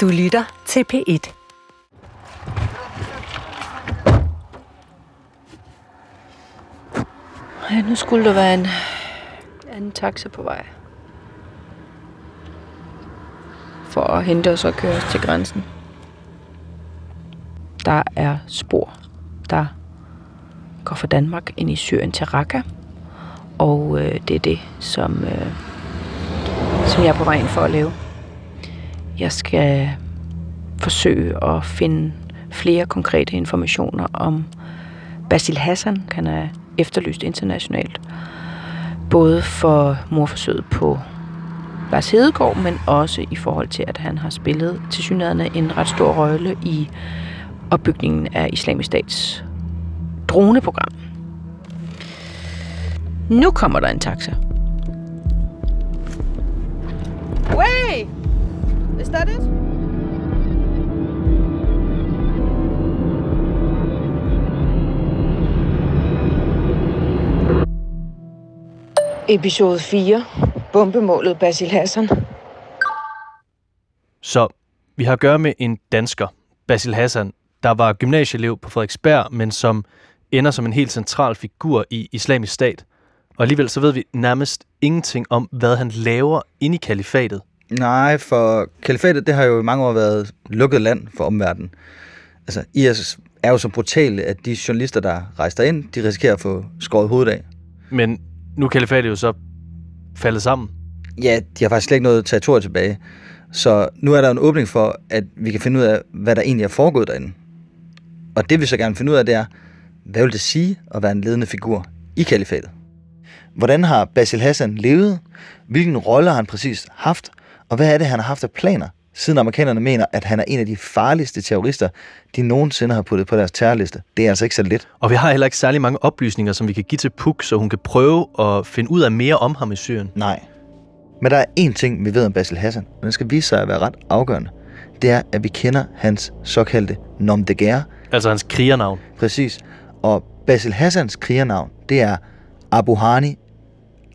Du lytter til P1. Ja, nu skulle der være en anden taxa på vej. For at hente os og køre os til grænsen. Der er spor, der går fra Danmark ind i Syrien til Raqqa. Og øh, det er det, som, øh, som jeg er på vej ind for at lave. Jeg skal forsøge at finde flere konkrete informationer om Basil Hassan. Han er efterlyst internationalt. Både for morforsøget på Lars Hedegaard, men også i forhold til, at han har spillet til synligheden en ret stor rolle i opbygningen af Islamisk Stats droneprogram. Nu kommer der en taxa. Way! Is that it? Episode 4. Bombemålet Basil Hassan. Så vi har at gøre med en dansker, Basil Hassan, der var gymnasieelev på Frederiksberg, men som ender som en helt central figur i islamisk stat. Og alligevel så ved vi nærmest ingenting om, hvad han laver inde i kalifatet. Nej, for kalifatet det har jo i mange år været lukket land for omverdenen. Altså, IS er jo så brutale, at de journalister, der rejser ind, de risikerer at få skåret hovedet af. Men nu er kalifatet jo så faldet sammen. Ja, de har faktisk slet ikke noget territorium tilbage. Så nu er der en åbning for, at vi kan finde ud af, hvad der egentlig er foregået derinde. Og det vi så gerne vil finde ud af, det er, hvad vil det sige at være en ledende figur i kalifatet? Hvordan har Basil Hassan levet? Hvilken rolle har han præcis haft? Og hvad er det, han har haft af planer, siden amerikanerne mener, at han er en af de farligste terrorister, de nogensinde har puttet på deres terrorliste? Det er altså ikke så lidt. Og vi har heller ikke særlig mange oplysninger, som vi kan give til Puk, så hun kan prøve at finde ud af mere om ham i Syrien. Nej. Men der er én ting, vi ved om Basil Hassan, og den skal vise sig at være ret afgørende. Det er, at vi kender hans såkaldte nom de guerre. Altså hans krigernavn. Præcis. Og Basil Hassans krigernavn, det er Abu Hani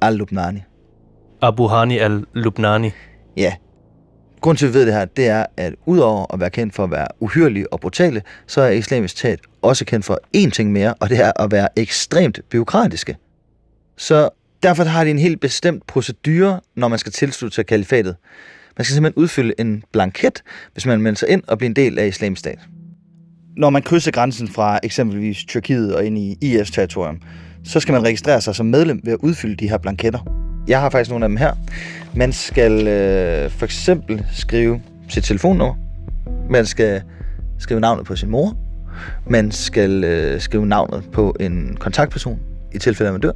al-Lubnani. Abu Hani al-Lubnani. Ja. Grunden til, at vi ved det her, det er, at udover at være kendt for at være uhyrlige og brutale, så er islamisk stat også kendt for én ting mere, og det er at være ekstremt byråkratiske. Så derfor har de en helt bestemt procedure, når man skal tilslutte sig kalifatet. Man skal simpelthen udfylde en blanket, hvis man melder sig ind og bliver en del af islamisk stat. Når man krydser grænsen fra eksempelvis Tyrkiet og ind i IS-territorium, så skal man registrere sig som medlem ved at udfylde de her blanketter. Jeg har faktisk nogle af dem her. Man skal øh, for eksempel skrive sit telefonnummer. Man skal skrive navnet på sin mor. Man skal øh, skrive navnet på en kontaktperson, i tilfælde af, at man dør.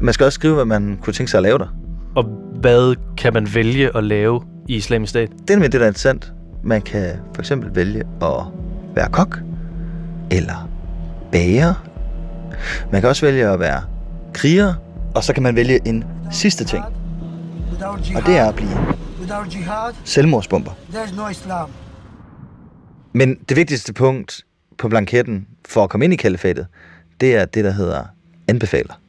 Man skal også skrive, hvad man kunne tænke sig at lave der. Og hvad kan man vælge at lave i islamisk stat? Det er nemlig det, der er interessant. Man kan for eksempel vælge at være kok, eller bager. Man kan også vælge at være kriger, og så kan man vælge en sidste ting, og det er at blive selvmordsbomber. Men det vigtigste punkt på blanketten for at komme ind i kalifatet, det er det, der hedder anbefaler.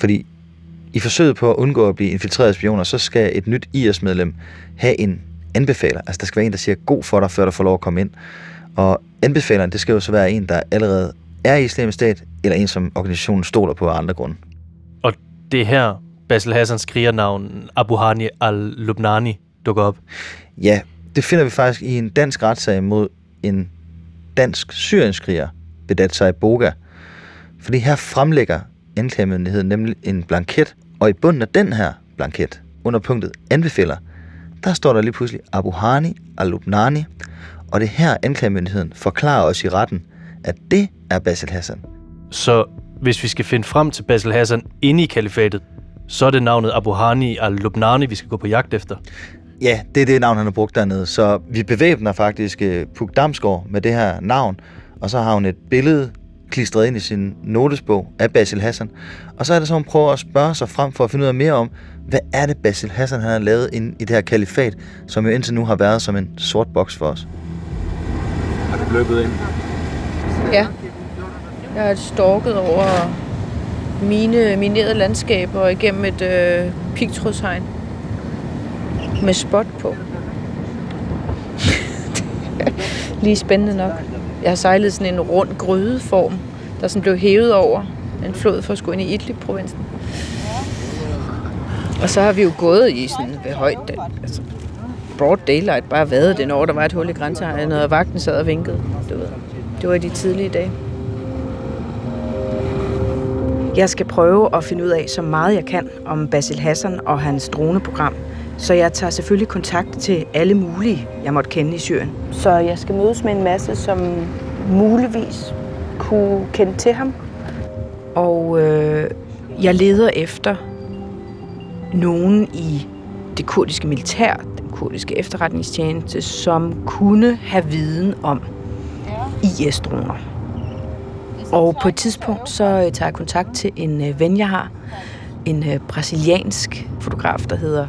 Fordi i forsøget på at undgå at blive infiltreret af spioner, så skal et nyt IS-medlem have en anbefaler. Altså der skal være en, der siger god for dig, før du får lov at komme ind. Og anbefaleren, det skal jo så være en, der allerede er i islamisk stat, eller en, som organisationen stoler på af andre grunde. Det er her, Basil Hassans krigernavn Abu Hani al-Lubnani dukker op. Ja, det finder vi faktisk i en dansk retssag mod en dansk syrienskriger, Bedat Sai Boga. Fordi her fremlægger anklagemyndigheden nemlig en blanket, og i bunden af den her blanket, under punktet anbefaler, der står der lige pludselig Abu Hani al-Lubnani, og det er her anklagemyndigheden forklarer os i retten, at det er Basil Hassan. Så hvis vi skal finde frem til Basil Hassan inde i kalifatet, så er det navnet Abu Hani al-Lubnani, vi skal gå på jagt efter. Ja, det er det navn, han har brugt dernede. Så vi bevæbner faktisk uh, Puk Damsgaard med det her navn, og så har hun et billede klistret ind i sin notesbog af Basil Hassan. Og så er det så, hun prøver at spørge sig frem for at finde ud af mere om, hvad er det Basil Hassan han har lavet inde i det her kalifat, som jo indtil nu har været som en sort boks for os. Har du løbet ind? Ja. Jeg har stalket over mine minerede landskaber igennem et øh, pigtrådshegn med spot på. lige spændende nok. Jeg har sejlet sådan en rund grydeform, der sådan blev hævet over en flod for at skulle ind i Idlib-provinsen. Og så har vi jo gået i sådan ved højt, øh, altså broad daylight, bare været den når der var et hul i grænsehegnet, og vagten sad og vinkede. Du ved. Det var i de tidlige dage. Jeg skal prøve at finde ud af så meget jeg kan om Basil Hassan og hans droneprogram, så jeg tager selvfølgelig kontakt til alle mulige, jeg måtte kende i Syrien. Så jeg skal mødes med en masse, som muligvis kunne kende til ham. Og øh, jeg leder efter nogen i det kurdiske militær, den kurdiske efterretningstjeneste, som kunne have viden om IS-droner. Og på et tidspunkt så øh, tager jeg kontakt til en øh, ven, jeg har, en øh, brasiliansk fotograf, der hedder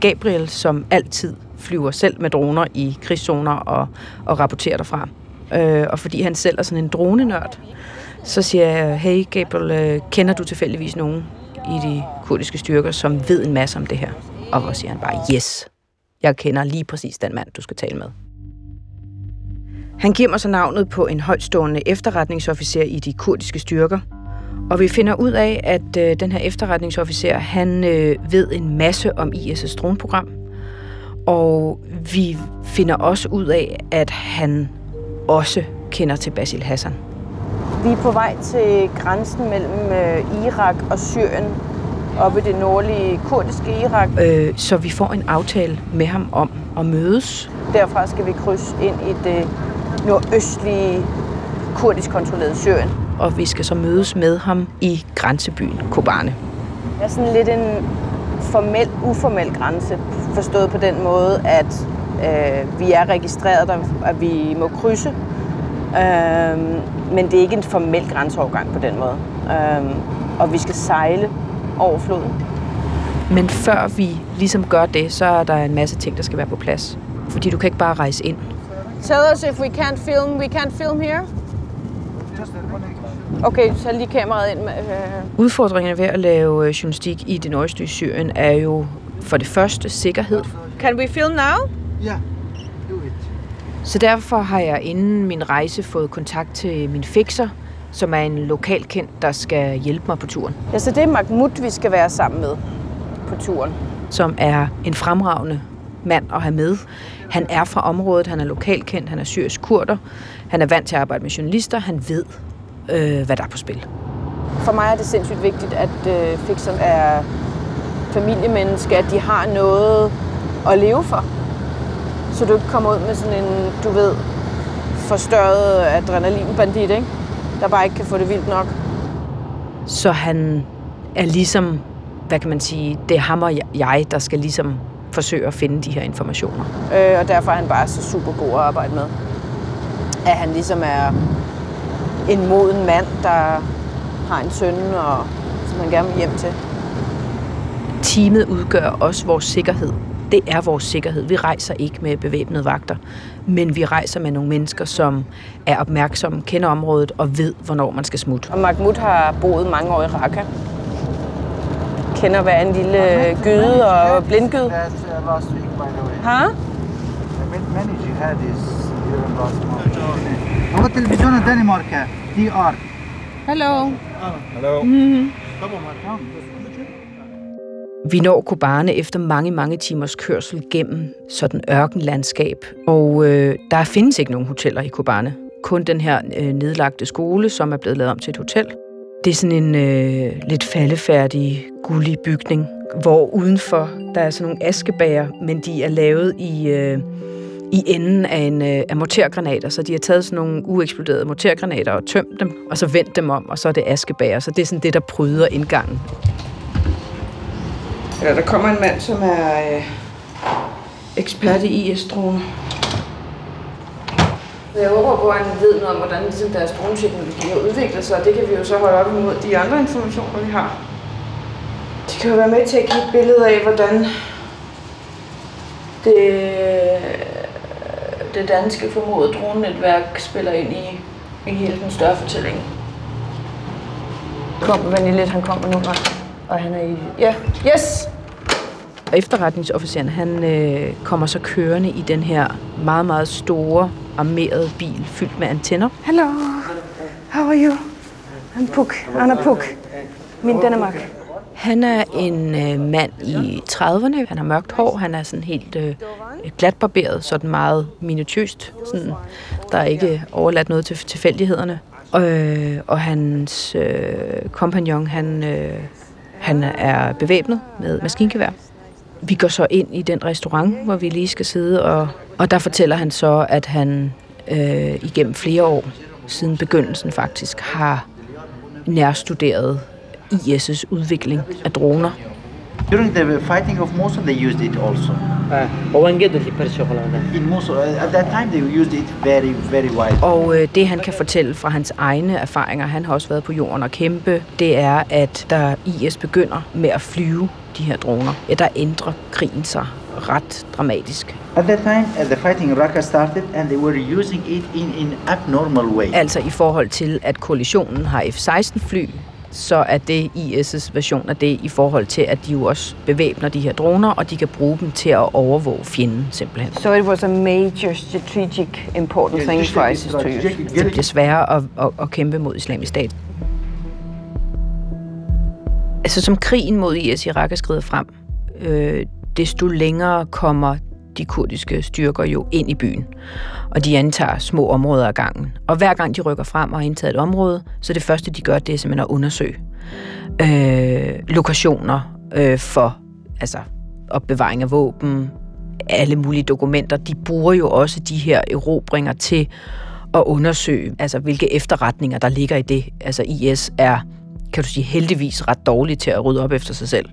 Gabriel, som altid flyver selv med droner i krigszoner og, og rapporterer derfra. Øh, og fordi han selv er sådan en dronenørd, så siger jeg, hey Gabriel, kender du tilfældigvis nogen i de kurdiske styrker, som ved en masse om det her? Og så siger han bare, yes, jeg kender lige præcis den mand, du skal tale med. Han giver mig så navnet på en højtstående efterretningsofficer i de kurdiske styrker, og vi finder ud af, at øh, den her efterretningsofficer, han øh, ved en masse om IS' droneprogram, og vi finder også ud af, at han også kender til Basil Hassan. Vi er på vej til grænsen mellem øh, Irak og Syrien, oppe i det nordlige kurdiske Irak. Øh, så vi får en aftale med ham om at mødes. Derfra skal vi krydse ind i det nordøstlige kurdisk kontrollerede Syrien. Og vi skal så mødes med ham i grænsebyen Kobane. Det er sådan lidt en formel, uformel grænse, forstået på den måde, at øh, vi er registreret, der, at vi må krydse, øh, men det er ikke en formel grænseovergang på den måde. Øh, og vi skal sejle over floden. Men før vi ligesom gør det, så er der en masse ting, der skal være på plads. Fordi du kan ikke bare rejse ind. Tell us if we can't film, we can't film here. Okay, så lige kameraet ind med... Øh. Udfordringerne ved at lave øh, journalistik i det nordøstlige Syrien er jo for det første sikkerhed. Can we film now? Yeah, do it. Så derfor har jeg inden min rejse fået kontakt til min fixer, som er en lokalkendt, der skal hjælpe mig på turen. Ja, så det er Mahmoud, vi skal være sammen med på turen. Som er en fremragende mand at have med. Han er fra området, han er lokalkendt, han er syrisk kurder. Han er vant til at arbejde med journalister, han ved, øh, hvad der er på spil. For mig er det sindssygt vigtigt, at øh, fixeren er familiemenneske, at de har noget at leve for. Så du ikke kommer ud med sådan en, du ved, forstørret adrenalinbandit, ikke? der bare ikke kan få det vildt nok. Så han er ligesom, hvad kan man sige, det er ham og jeg, der skal ligesom forsøge at finde de her informationer. Øh, og derfor er han bare så super god at arbejde med. At han ligesom er en moden mand, der har en søn, og som han gerne vil hjem til. Teamet udgør også vores sikkerhed. Det er vores sikkerhed. Vi rejser ikke med bevæbnede vagter, men vi rejser med nogle mennesker, som er opmærksomme, kender området og ved, hvornår man skal smutte. Og Mahmoud har boet mange år i Raqqa Kender hver en lille gyde og blindgyde. That's uh, last week, by the way. Ha? I met many jihadis during last month. هو تلفزيون الدنمارك دي ار Hello. Vi når Kobane efter mange, mange timers kørsel gennem sådan ørkenlandskab, og øh, der findes ikke nogen hoteller i Kobane. Kun den her øh, nedlagte skole, som er blevet lavet om til et hotel. Det er sådan en øh, lidt faldefærdig, gullig bygning, hvor udenfor der er sådan nogle askebæger, men de er lavet i, øh, i enden af, en, øh, af mortergranater. Så de har taget sådan nogle ueksploderede mortergranater og tømt dem, og så vendt dem om, og så er det askebæger. Så det er sådan det, der bryder indgangen. Ja, der kommer en mand, som er øh, ekspert i IS-droner. Jeg håber på, at han ved noget om, hvordan ligesom deres droneteknologi har udviklet sig, og det kan vi jo så holde op imod de andre informationer, vi har. Det kan jo være med til at give et billede af, hvordan det, det danske formodede dronenetværk spiller ind i, i hele den større fortælling. Kom, vend lidt, han kommer nu. Og han er i... Ja, yes! Og efterretningsofficeren, han øh, kommer så kørende i den her meget, meget store armerede bil, fyldt med antenner. Hello. How are you? I'm Puk. Anna Puk. Min Danmark. Han er en øh, mand i 30'erne. Han har mørkt hår. Han er sådan helt øh, glatbarberet, sådan meget minutiøst. Sådan, der er ikke overladt noget til tilfældighederne. Øh, og hans øh, kompagnon, han, øh, han er bevæbnet med maskingevær. Vi går så ind i den restaurant, hvor vi lige skal sidde, og, og der fortæller han så, at han øh, igennem flere år, siden begyndelsen faktisk, har nærstuderet IS' udvikling af droner. During the fighting of Mosul, they used it also. In Mosul, uh, at that time, they used it very, very widely. Og øh, det han kan fortælle fra hans egne erfaringer, han har også været på jorden og kæmpe, det er, at da IS begynder med at flyve de her droner, ja, der ændrer krigen sig ret dramatisk. At that time, uh, the fighting in Raqqa started, and they were using it in in abnormal way. Altså i forhold til, at koalitionen har F-16 fly, så er det IS' version af det i forhold til, at de jo også bevæbner de her droner, og de kan bruge dem til at overvåge fjenden simpelthen. So it was a major strategic important thing for ISIS to use. Det bliver sværere at, at, at kæmpe mod islamisk stat. Altså som krigen mod IS i Irak er skrevet frem, øh, desto længere kommer de kurdiske styrker jo ind i byen. Og de antager små områder ad gangen. Og hver gang de rykker frem og har indtaget et område, så det første de gør, det er simpelthen at undersøge øh, lokationer øh, for altså, opbevaring af våben, alle mulige dokumenter. De bruger jo også de her erobringer til at undersøge, altså hvilke efterretninger, der ligger i det. Altså IS er, kan du sige, heldigvis ret dårlig til at rydde op efter sig selv.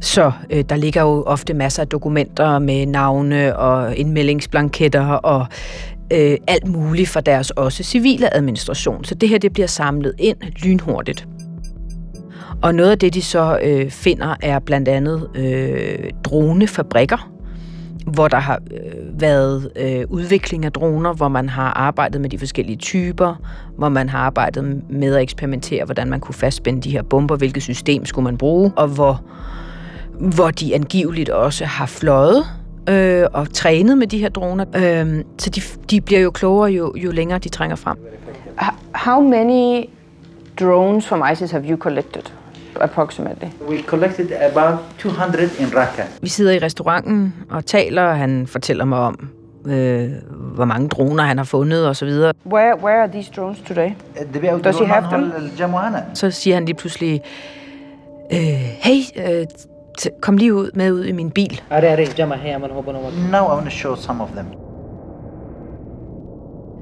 Så øh, der ligger jo ofte masser af dokumenter med navne og indmeldingsblanketter og øh, alt muligt for deres også civile administration. Så det her det bliver samlet ind lynhurtigt. Og noget af det, de så øh, finder, er blandt andet øh, dronefabrikker, hvor der har øh, været øh, udvikling af droner, hvor man har arbejdet med de forskellige typer, hvor man har arbejdet med at eksperimentere, hvordan man kunne fastspænde de her bomber, hvilket system skulle man bruge, og hvor, hvor de angiveligt også har fløjet øh, og trænet med de her droner. Øh, så de, de bliver jo klogere, jo, jo længere de trænger frem. How many drones from ISIS have you collected, approximately? We collected about 200 in Raqqa. Vi sidder i restauranten og taler, og han fortæller mig om, øh, hvor mange droner han har fundet osv. Where, where are these drones today? Does he have them? Så siger han lige pludselig, øh, hey, øh, kom lige ud med ud i min bil. Now I want to show some of them.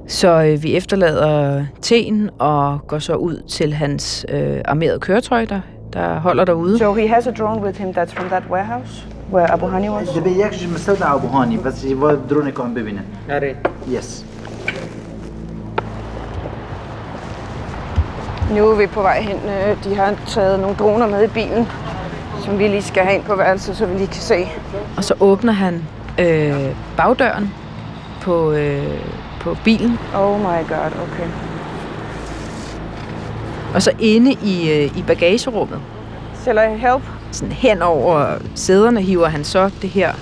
Så øh, vi efterlader teen og går så ud til hans øh, armerede køretøj, der, der holder derude. So he has a drone with him that's from that warehouse where Abu Hani was? ده بيكش مستودع ابو هاني بس هو درونك عم ببنى Yes. Nu er vi på vej hen. Øh, De har taget nogle droner med i bilen, som vi lige skal have ind på værelset, så vi lige kan se. Og så åbner han øh, bagdøren på, øh, på bilen, Oh my god, okay. og så inde i, øh, i bagagerummet, Shall I help? sådan hen over sæderne, hiver han så det her,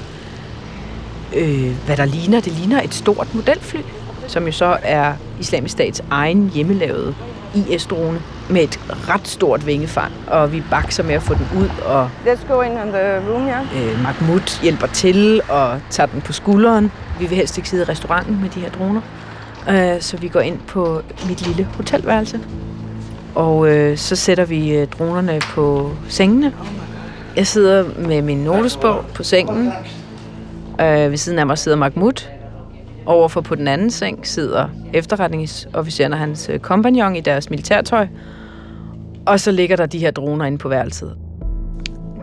øh, hvad der ligner, det ligner et stort modelfly, som jo så er Islamisk Stats egen hjemmelavede IS-drone med et ret stort vingefang, og vi bakser med at få den ud, og Let's go in on the room, yeah? øh, Mahmoud hjælper til og tager den på skulderen. Vi vil helst ikke sidde i restauranten med de her droner, øh, så vi går ind på mit lille hotelværelse, og øh, så sætter vi øh, dronerne på sengene. Jeg sidder med min notesbog på sengen. Øh, ved siden af mig sidder Mahmoud. Overfor på den anden seng sidder efterretningsofficeren og hans øh, kompagnon i deres militærtøj. Og så ligger der de her droner inde på værelset.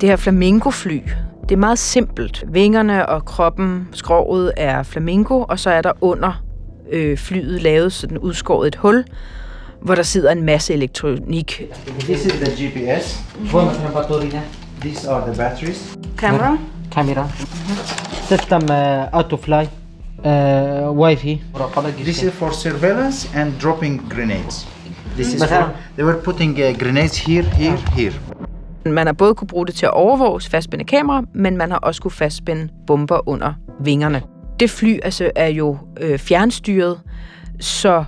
Det her flamingofly, det er meget simpelt. Vingerne og kroppen, skroget er flamingo, og så er der under øh, flyet lavet sådan udskåret et hul, hvor der sidder en masse elektronik. This is the GPS. Mm-hmm. These are the batteries. Camera. Camera. Mm-hmm. System uh, autofly. Uh, wifi. This is for surveillance and dropping grenades. This is for, they were putting uh, grenades here, here, here. Man har både kunne bruge det til at overvåge fastspænde kamera, men man har også kunne fastspænde bomber under vingerne. Det fly altså er jo øh, fjernstyret, så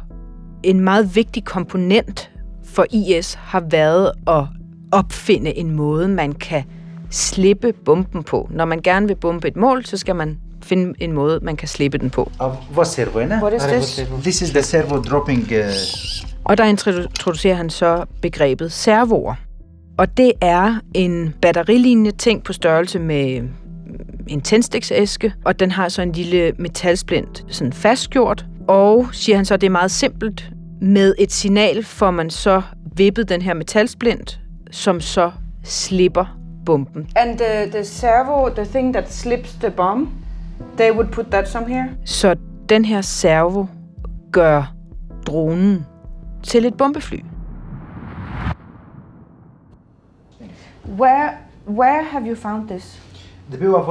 en meget vigtig komponent for IS har været at opfinde en måde, man kan slippe bomben på. Når man gerne vil bombe et mål, så skal man finde en måde, man kan slippe den på. Og hvad er What is this? This is the servo dropping... Uh... Og der introducerer han så begrebet servoer. Og det er en batterilignende ting på størrelse med en tændstiksæske, og den har så en lille metalsplint sådan fastgjort. Og siger han så, at det er meget simpelt. Med et signal får man så vippet den her metalsplint, som så slipper bomben. And the, the servo, the thing that slips the bomb, they would put that somewhere. Så den her servo gør dronen til et bombefly. Where, where have you found this? Det blev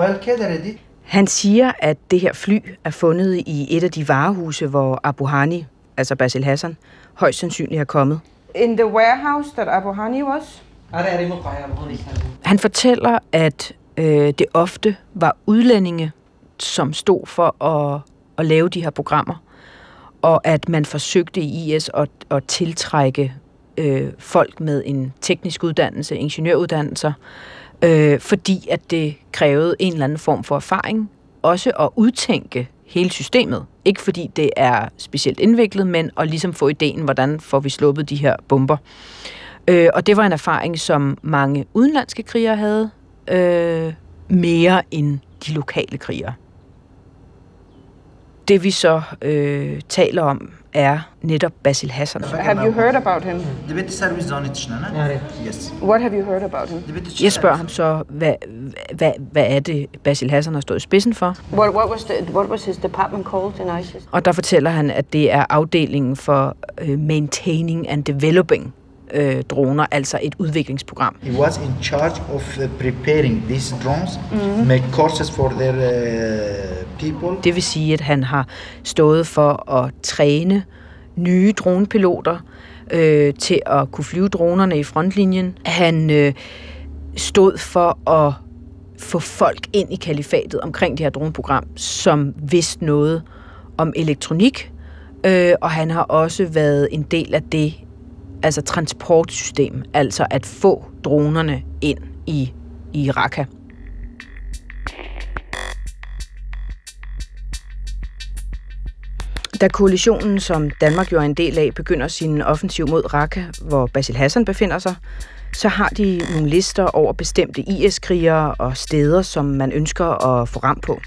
Han siger, at det her fly er fundet i et af de varehuse, hvor Abu Hani altså Basil Hassan, højst sandsynligt er kommet. In the warehouse that Abu Hani was? Han fortæller, at øh, det ofte var udlændinge, som stod for at, at lave de her programmer, og at man forsøgte i IS at, at tiltrække øh, folk med en teknisk uddannelse, ingeniøruddannelser, øh, fordi at det krævede en eller anden form for erfaring, også at udtænke hele systemet. Ikke fordi det er specielt indviklet, men at ligesom få ideen, hvordan får vi sluppet de her bomber. Øh, og det var en erfaring, som mange udenlandske krigere havde, øh, mere end de lokale krigere det vi så øh, taler om, er netop Basil Hassan. Have you heard about him? Yes. What have you heard about him? Jeg spørger ham så, hvad, hvad, hvad er det, Basil Hassan har stået i spidsen for? What, what, was, the, what was his department called in ISIS? Og der fortæller han, at det er afdelingen for uh, Maintaining and Developing øh, droner, altså et udviklingsprogram. He was in charge of uh, preparing these drones, make courses for their uh, people. Det vil sige, at han har stået for at træne nye dronepiloter øh, til at kunne flyve dronerne i frontlinjen. Han øh, stod for at få folk ind i kalifatet omkring det her droneprogram, som vidste noget om elektronik, øh, og han har også været en del af det altså transportsystem, altså at få dronerne ind i, i Raqqa. Da koalitionen, som Danmark jo er en del af, begynder sin offensiv mod Raqqa, hvor Basil Hassan befinder sig, så har de nogle lister over bestemte IS-krigere og steder, som man ønsker at få ramt på.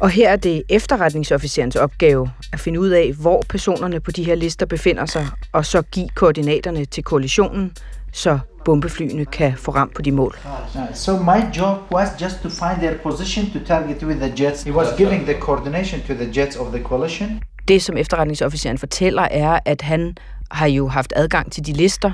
Og her er det efterretningsofficerens opgave at finde ud af, hvor personerne på de her lister befinder sig, og så give koordinaterne til koalitionen, så bombeflyene kan få ram på de mål. So my job was just to find their position to target with the jets. He was giving the coordination to the jets of the coalition. Det, som efterretningsofficeren fortæller, er, at han har jo haft adgang til de lister,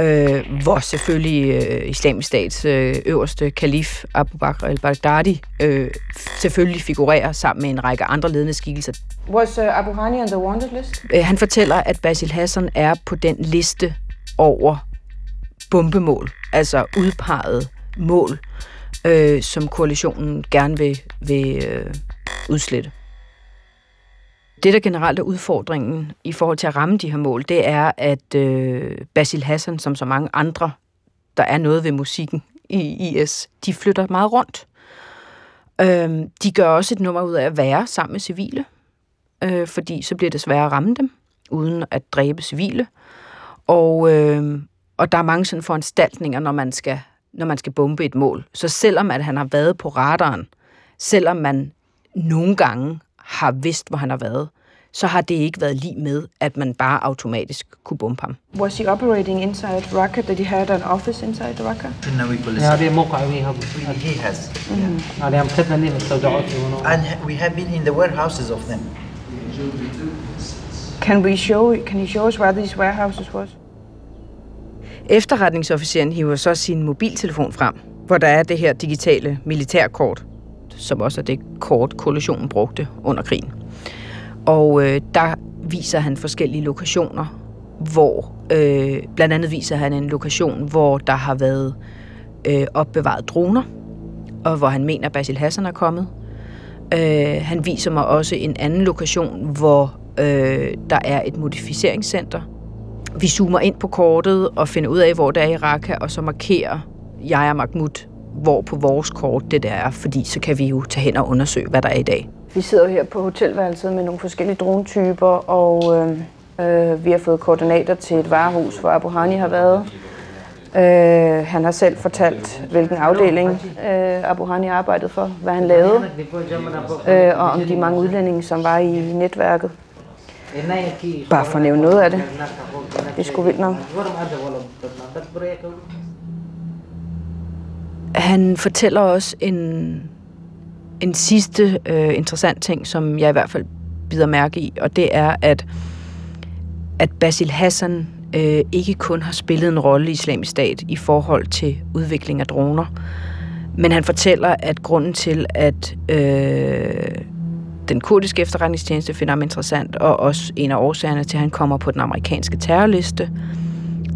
øh, hvor selvfølgelig øh, islamisk stats øh, øverste kalif Abu Bakr al-Baghdadi øh, selvfølgelig figurerer sammen med en række andre ledende skikkelser. Was uh, Abu Hani on the wanted list? Øh, han fortæller, at Basil Hassan er på den liste over bombemål, altså udpeget mål, øh, som koalitionen gerne vil, vil øh, udslette. Det, der generelt er udfordringen i forhold til at ramme de her mål, det er, at øh, Basil Hassan, som så mange andre, der er noget ved musikken i IS, de flytter meget rundt. Øh, de gør også et nummer ud af at være sammen med civile, øh, fordi så bliver det sværere at ramme dem, uden at dræbe civile. Og, øh, og der er mange sådan foranstaltninger, når man skal, når man skal bombe et mål. Så selvom at han har været på radaren, selvom man nogle gange har vidst, hvor han har været, så har det ikke været lige med, at man bare automatisk kunne bombe ham. Was he operating inside Raqqa? Did he have an office inside Raqqa? إنه يقول هذه موقع ويها he has. هذه عم كتبنا لي مستودعات And we have been in the warehouses of them. Can we show? Can you show us where these warehouses was? Efterretningsofficeren hiver så sin mobiltelefon frem, hvor der er det her digitale militærkort, som også er det kort, koalitionen brugte under krigen. Og øh, der viser han forskellige lokationer, hvor øh, blandt andet viser han en lokation, hvor der har været øh, opbevaret droner, og hvor han mener, Basil Hassan er kommet. Øh, han viser mig også en anden lokation, hvor øh, der er et modificeringscenter. Vi zoomer ind på kortet og finder ud af, hvor det er i Raqqa, og så markerer jeg og Mahmoud, hvor på vores kort det der er, fordi så kan vi jo tage hen og undersøge, hvad der er i dag. Vi sidder jo her på hotelværelset med nogle forskellige dronetyper, og øh, øh, vi har fået koordinater til et varehus, hvor Abu Hani har været. Øh, han har selv fortalt, hvilken afdeling øh, Abu Hani arbejdede for, hvad han lavede, øh, og om de mange udlændinge, som var i netværket. Bare for at nævne noget af det. Det er sgu vildt nok. Han fortæller også en, en sidste øh, interessant ting, som jeg i hvert fald bider mærke i, og det er, at, at Basil Hassan øh, ikke kun har spillet en rolle i islamisk stat i forhold til udvikling af droner, men han fortæller, at grunden til, at øh, den kurdiske efterretningstjeneste finder ham interessant, og også en af årsagerne til, at han kommer på den amerikanske terrorliste,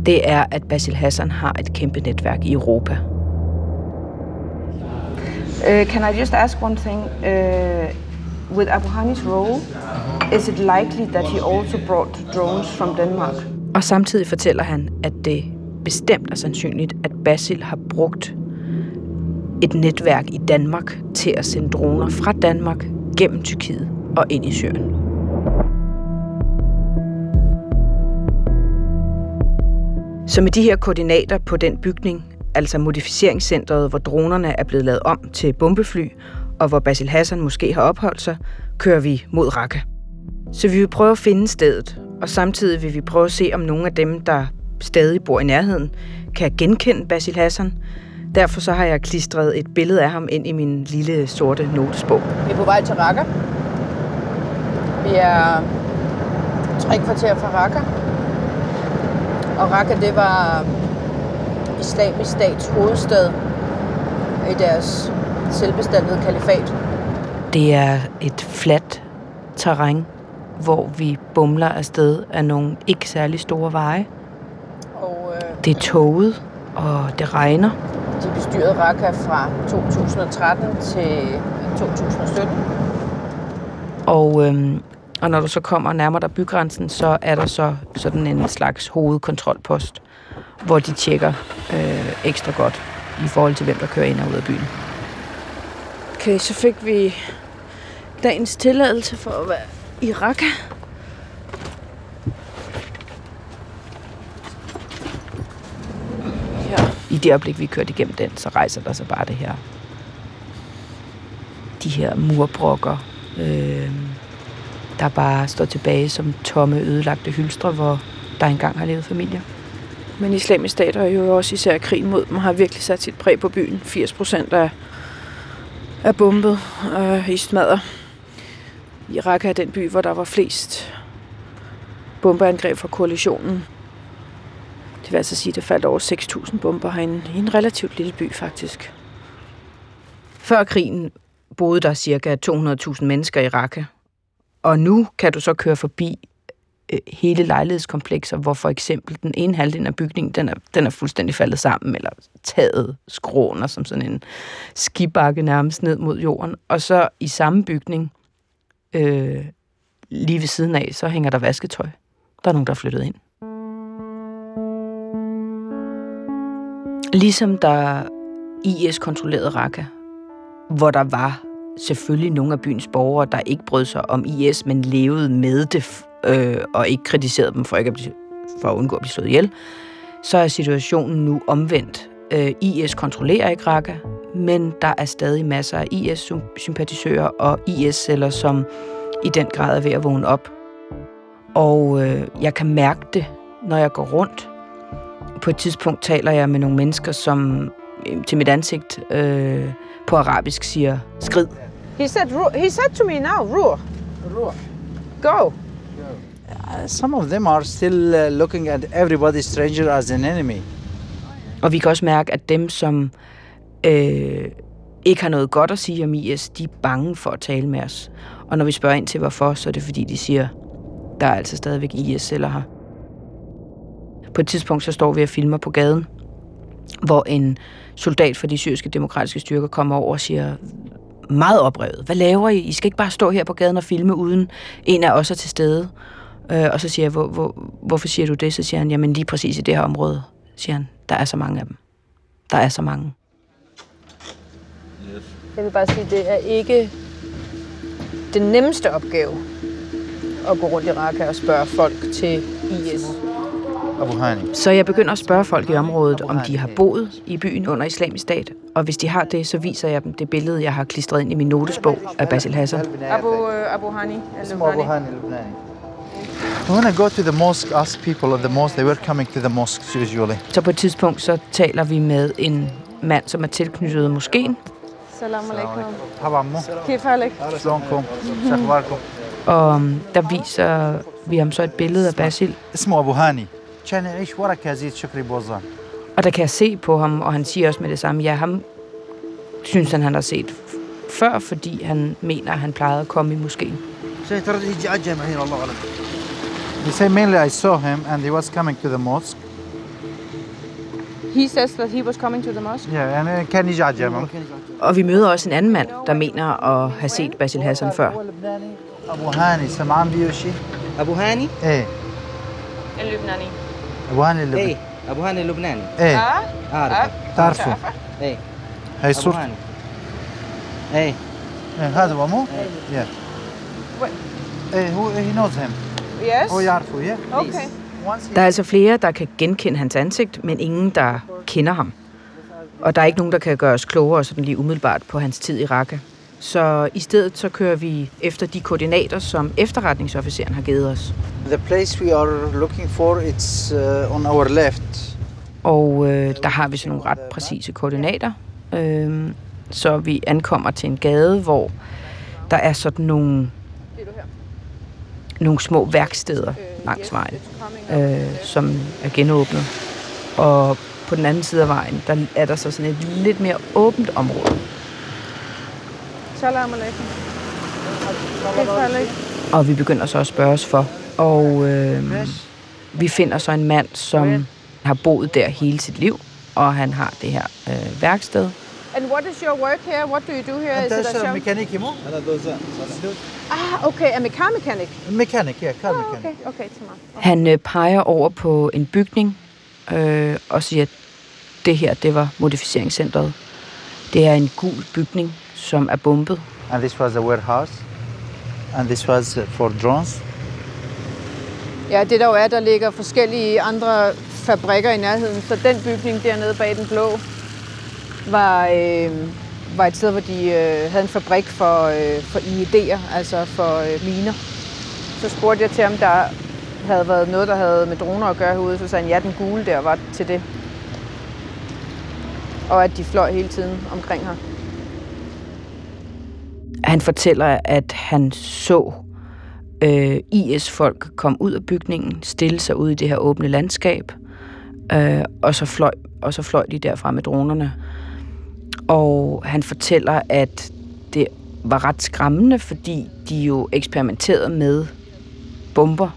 det er, at Basil Hassan har et kæmpe netværk i Europa. Uh, can I just ask one thing? Uh, with Abu Hani's role, is it likely that he also brought drones from Denmark? Og samtidig fortæller han, at det bestemt er sandsynligt, at Basil har brugt et netværk i Danmark til at sende droner fra Danmark gennem Tyrkiet og ind i Syrien. Så med de her koordinater på den bygning, altså modificeringscentret, hvor dronerne er blevet lavet om til bombefly, og hvor Basil Hassan måske har opholdt sig, kører vi mod Raqqa. Så vi vil prøve at finde stedet, og samtidig vil vi prøve at se, om nogle af dem, der stadig bor i nærheden, kan genkende Basil Hassan. Derfor så har jeg klistret et billede af ham ind i min lille sorte notesbog. Vi er på vej til Raqqa. Vi er tre kvarter fra Raqqa. Og Raqqa, det var islamisk stats hovedstad i deres selvbestandede kalifat. Det er et fladt terræn, hvor vi bumler afsted af nogle ikke særlig store veje. Og øh, Det er toget, og det regner. de bestyrede Raqqa fra 2013 til 2017. Og, øhm, og når du så kommer nærmere der bygrænsen, så er der så sådan en slags hovedkontrolpost, hvor de tjekker øh, ekstra godt i forhold til, hvem der kører ind og ud af byen. Okay, så fik vi dagens tilladelse for at være i Raqqa. Ja. I det øjeblik, vi kørte igennem den, så rejser der sig bare det her. De her murbrokker, øh, der bare står tilbage som tomme, ødelagte hylstre, hvor der engang har levet familier. Men islamisk stat og jo også især krigen mod dem har virkelig sat sit præg på byen. 80 procent er, er bombet øh, i smadder. Irak er den by, hvor der var flest bombeangreb fra koalitionen. Det vil altså sige, at der faldt over 6.000 bomber herinde i en relativt lille by faktisk. Før krigen boede der cirka 200.000 mennesker i Raqqa. Og nu kan du så køre forbi øh, hele lejlighedskomplekser, hvor for eksempel den ene halvdel af bygningen, den er, den er fuldstændig faldet sammen, eller taget skråner som sådan en skibakke nærmest ned mod jorden. Og så i samme bygning, øh, lige ved siden af, så hænger der vasketøj. Der er nogen, der er flyttet ind. Ligesom der IS kontrollerede Raqqa, hvor der var selvfølgelig nogle af byens borgere, der ikke brød sig om IS, men levede med det øh, og ikke kritiserede dem for, ikke at, blive, for at undgå at blive slået ihjel, så er situationen nu omvendt. Øh, IS kontrollerer ikke Raqqa, men der er stadig masser af IS-sympatisører og IS-celler, som i den grad er ved at vågne op. Og øh, jeg kan mærke det, når jeg går rundt. På et tidspunkt taler jeg med nogle mennesker, som øh, til mit ansigt øh, på arabisk siger, skrid. He said, "Ru- he said to me now, Ruhr, Ruhr. go. Uh, some of them are still uh, looking at everybody stranger as an enemy. Og vi kan også mærke, at dem, som øh, ikke har noget godt at sige om IS, de er bange for at tale med os. Og når vi spørger ind til hvorfor, så er det fordi, de siger, der er altså stadigvæk IS-celler her. På et tidspunkt, så står vi og filmer på gaden, hvor en soldat fra de syriske demokratiske styrker kommer over og siger, meget oprevet, hvad laver I? I skal ikke bare stå her på gaden og filme, uden en af os er til stede. Øh, og så siger jeg, hvor, hvor, hvorfor siger du det? Så siger han, jamen lige præcis i det her område, siger han, der er så mange af dem. Der er så mange. Yes. Jeg vil bare sige, det er ikke den nemmeste opgave at gå rundt i Raqqa og spørge folk til IS. Så jeg begynder at spørge folk i området, om de har boet i byen under islamisk stat, og hvis de har det, så viser jeg dem det billede, jeg har klistret ind i min notesbog af Basil Hassan. Abu, øh, Abu Hani. Abu Hani. When I go to the mosque, ask people at the mosque, they were coming to the mosques usually. Så på et tidspunkt, så taler vi med en mand, som er tilknyttet moskeen, Salam alaikum. مرحبا عمو Kif alik. شلونكم؟ شو اخباركم؟ og um, der viser vi ham så et billede af Basil. اسمه ابو هاني كان يعيش ورا كازيت شكري بوزان Og der kan jeg se på ham, og han siger også med det samme, ja, ham synes han, han har set f- før, fordi han mener, at han plejede at komme i moskeen. He said mainly I saw him and he was coming to the mosque. He says that he was coming to the mosque. Yeah, يعني كان يجي على الجامع. Og vi møder også en anden mand, der mener at have set Basil Hassan før. ابو هاني سمعان بيه شيء؟ ابو هاني ايه Lebanese. ابو هاني اللي ايه ابو هاني اللبناني ايه اعرف تعرفه ايه هي ابو صورته هاني ايه إيه هذا هو مو؟ yeah ايه هو he knows him Yes. Og jeg er ja. Okay. Der er altså flere, der kan genkende hans ansigt, men ingen, der kender ham. Og der er ikke nogen, der kan gøre os klogere sådan lige umiddelbart på hans tid i Raqqa. Så i stedet så kører vi efter de koordinater, som efterretningsofficeren har givet os. The place we are looking for, it's uh, on our left. Og øh, der har vi sådan nogle ret præcise koordinater. Øh, så vi ankommer til en gade, hvor der er sådan nogle nogle små værksteder langs vejen, øh, som er genåbnet. Og på den anden side af vejen, der er der så sådan et lidt mere åbent område. Salam alaikum. Og vi begynder så at spørge os for. Og øh, vi finder så en mand, som har boet der hele sit liv, og han har det her øh, værksted. And what is your work here? What do you do here? Is it a show? Ah, okay. Er car mechanic? Mechanic, ja. Car mechanic. Ah, okay, okay, tamam. okay. Han øh, peger over på en bygning øh, og siger, at det her, det var modificeringscentret. Det er en gul bygning, som er bombet. And this was a warehouse. And this was øh, for drones. Ja, det der jo er, der ligger forskellige andre fabrikker i nærheden. Så den bygning dernede bag den blå var, øh, var et sted, hvor de øh, havde en fabrik for, øh, for IED'er, altså for øh, miner. Så spurgte jeg til, om der havde været noget, der havde med droner at gøre herude, så sagde han, ja, den gule der var til det. Og at de fløj hele tiden omkring her. Han fortæller, at han så øh, IS-folk komme ud af bygningen, stille sig ud i det her åbne landskab, øh, og, så fløj, og så fløj de derfra med dronerne. Og han fortæller, at det var ret skræmmende, fordi de jo eksperimenterede med bomber.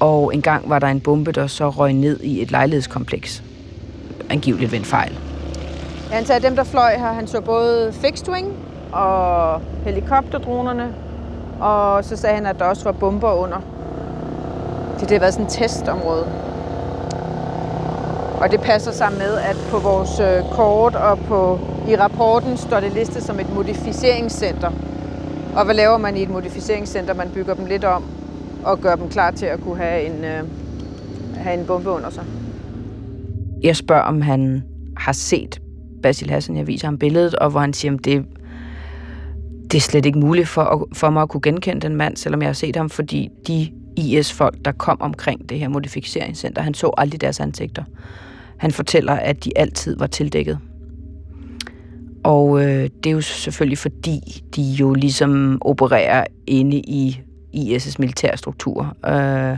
Og engang var der en bombe, der så røg ned i et lejlighedskompleks. Angiveligt ved en fejl. Ja, han sagde, at dem, der fløj her, han så både fixed wing og helikopterdronerne, og så sagde han, at der også var bomber under. Det, det har været sådan et testområde. Og det passer sammen med, at på vores øh, kort og på, i rapporten står det listet som et modificeringscenter. Og hvad laver man i et modificeringscenter? Man bygger dem lidt om og gør dem klar til at kunne have en, øh, have en bombe under sig. Jeg spørger, om han har set Basil Hassan. Jeg viser ham billedet, og hvor han siger, at det, det er slet ikke muligt for, for mig at kunne genkende den mand, selvom jeg har set ham, fordi de IS-folk, der kom omkring det her modificeringscenter, han så aldrig deres ansigter. Han fortæller, at de altid var tildækket. Og øh, det er jo selvfølgelig fordi, de jo ligesom opererer inde i IS' militærstruktur øh,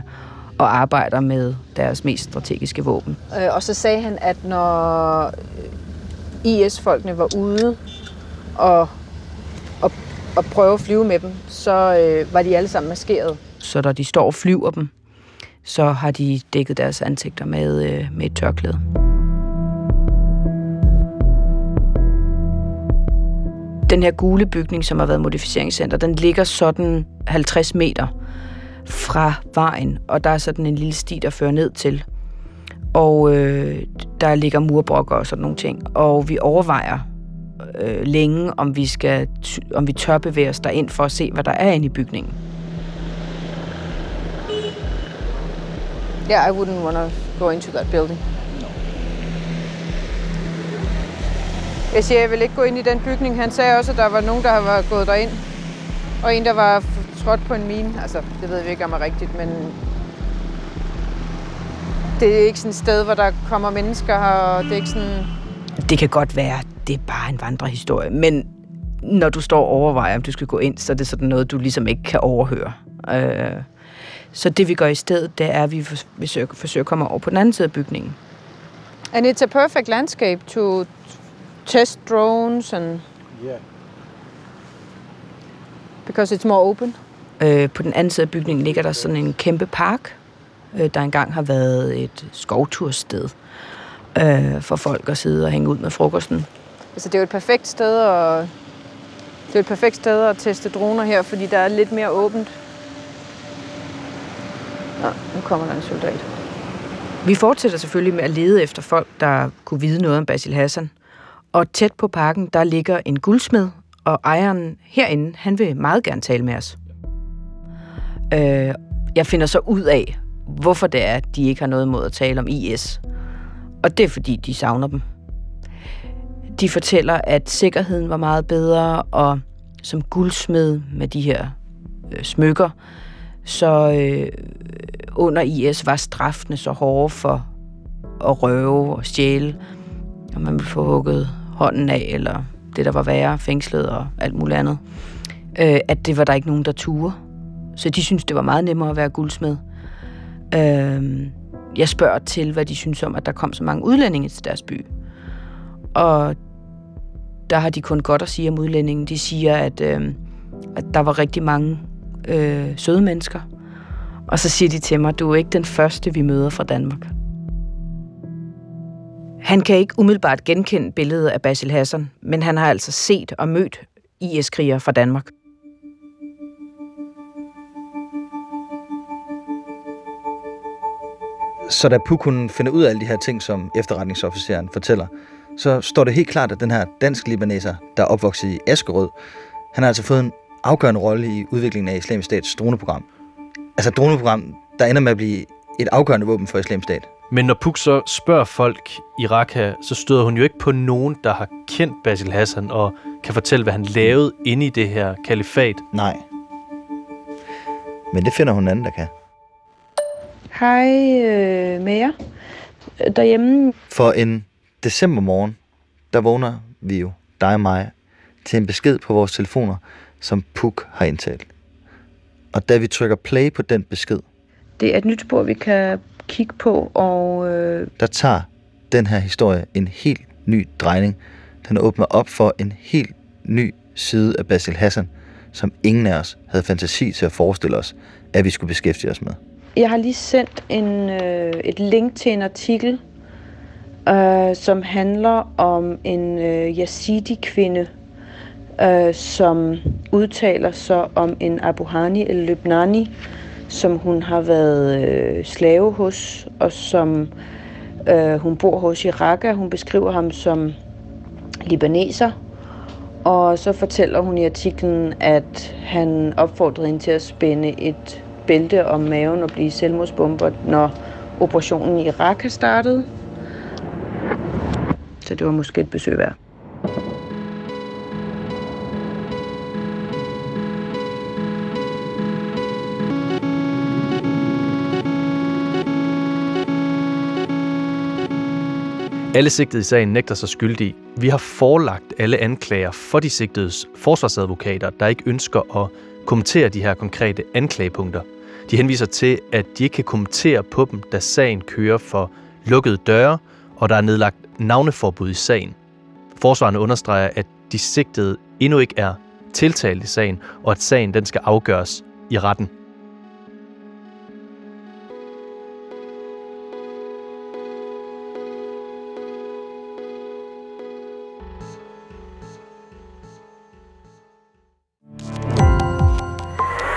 og arbejder med deres mest strategiske våben. Øh, og så sagde han, at når IS-folkene var ude og, og, og prøve at flyve med dem, så øh, var de alle sammen maskeret. Så når de står og flyver dem, så har de dækket deres ansigter med, øh, med et tørklæde. Den her gule bygning, som har været modificeringscenter, den ligger sådan 50 meter fra vejen, og der er sådan en lille sti, der fører ned til. Og øh, der ligger murbrokker og sådan nogle ting. Og vi overvejer øh, længe, om vi, skal, om vi tør bevæge os derind for at se, hvad der er inde i bygningen. Yeah, I wouldn't want to go into that building. Jeg siger, jeg vil ikke gå ind i den bygning. Han sagde også, at der var nogen, der var gået derind. Og en, der var trådt på en mine. Altså, det ved vi ikke, om er rigtigt, men... Det er ikke sådan et sted, hvor der kommer mennesker her, og det er ikke sådan... Det kan godt være, det er bare en vandrehistorie, men når du står og overvejer, om du skal gå ind, så er det sådan noget, du ligesom ikke kan overhøre. Øh, så det vi gør i stedet, det er, at vi forsøger, forsøger at komme over på den anden side af bygningen. And it's a perfect landscape to test drones and Yeah. because it's more open. Øh, på den anden side af bygningen ligger der sådan en kæmpe park, øh, der engang har været et skovtursted øh, for folk at sidde og hænge ud med frokosten. Altså det er jo et perfekt sted at det er et perfekt sted at teste droner her, fordi der er lidt mere åbent. Nå, nu kommer der en soldat. Vi fortsætter selvfølgelig med at lede efter folk, der kunne vide noget om Basil Hassan. Og tæt på parken, der ligger en guldsmed, og ejeren herinde, han vil meget gerne tale med os. Øh, jeg finder så ud af, hvorfor det er, at de ikke har noget imod at tale om IS. Og det er, fordi de savner dem. De fortæller, at sikkerheden var meget bedre, og som guldsmed med de her øh, smykker, så øh, under IS var straffene så hårde for at røve og stjæle, og man ville få hugget hånden af, eller det, der var værre, fængslet og alt muligt andet, øh, at det var der ikke nogen, der turde. Så de synes det var meget nemmere at være guldsmed. Øh, jeg spørger til, hvad de synes om, at der kom så mange udlændinge til deres by. Og der har de kun godt at sige om udlændingen. De siger, at, øh, at der var rigtig mange øh, søde mennesker. Og så siger de til mig, du er ikke den første, vi møder fra Danmark. Han kan ikke umiddelbart genkende billedet af Basil Hassan, men han har altså set og mødt IS-krigere fra Danmark. Så da Puk kunne finder ud af alle de her ting, som efterretningsofficeren fortæller, så står det helt klart, at den her dansk-libaneser, der er opvokset i Askerød, han har altså fået en afgørende rolle i udviklingen af Islamisk Stats droneprogram. Altså et droneprogram, der ender med at blive et afgørende våben for Islamisk Stat. Men når Puk så spørger folk i Raqqa, så støder hun jo ikke på nogen, der har kendt Basil Hassan og kan fortælle, hvad han lavede inde i det her kalifat. Nej. Men det finder hun en anden, der kan. Hej øh, med jer derhjemme. For en decembermorgen, der vågner vi jo, dig og mig, til en besked på vores telefoner, som Puk har indtalt. Og da vi trykker play på den besked, Det er et nyt spor, vi kan kigge på, og øh, der tager den her historie en helt ny drejning. Den åbner op for en helt ny side af Basil Hassan, som ingen af os havde fantasi til at forestille os, at vi skulle beskæftige os med. jeg har lige sendt en, øh, et link til en artikel, øh, som handler om en øh, yazidi-kvinde, øh, som udtaler sig om en Abu Hani eller Lubnani, som hun har været øh, slave hos, og som øh, hun bor hos i Raqqa. Hun beskriver ham som libaneser, og så fortæller hun i artiklen, at han opfordrede hende til at spænde et bælte om maven og blive selvmordsbomber, når operationen i Raqqa startede. Så det var måske et besøg værd. Alle sigtede i sagen nægter sig skyldige. Vi har forelagt alle anklager for de sigtedes forsvarsadvokater, der ikke ønsker at kommentere de her konkrete anklagepunkter. De henviser til, at de ikke kan kommentere på dem, da sagen kører for lukkede døre, og der er nedlagt navneforbud i sagen. Forsvarerne understreger, at de sigtede endnu ikke er tiltalt i sagen, og at sagen den skal afgøres i retten.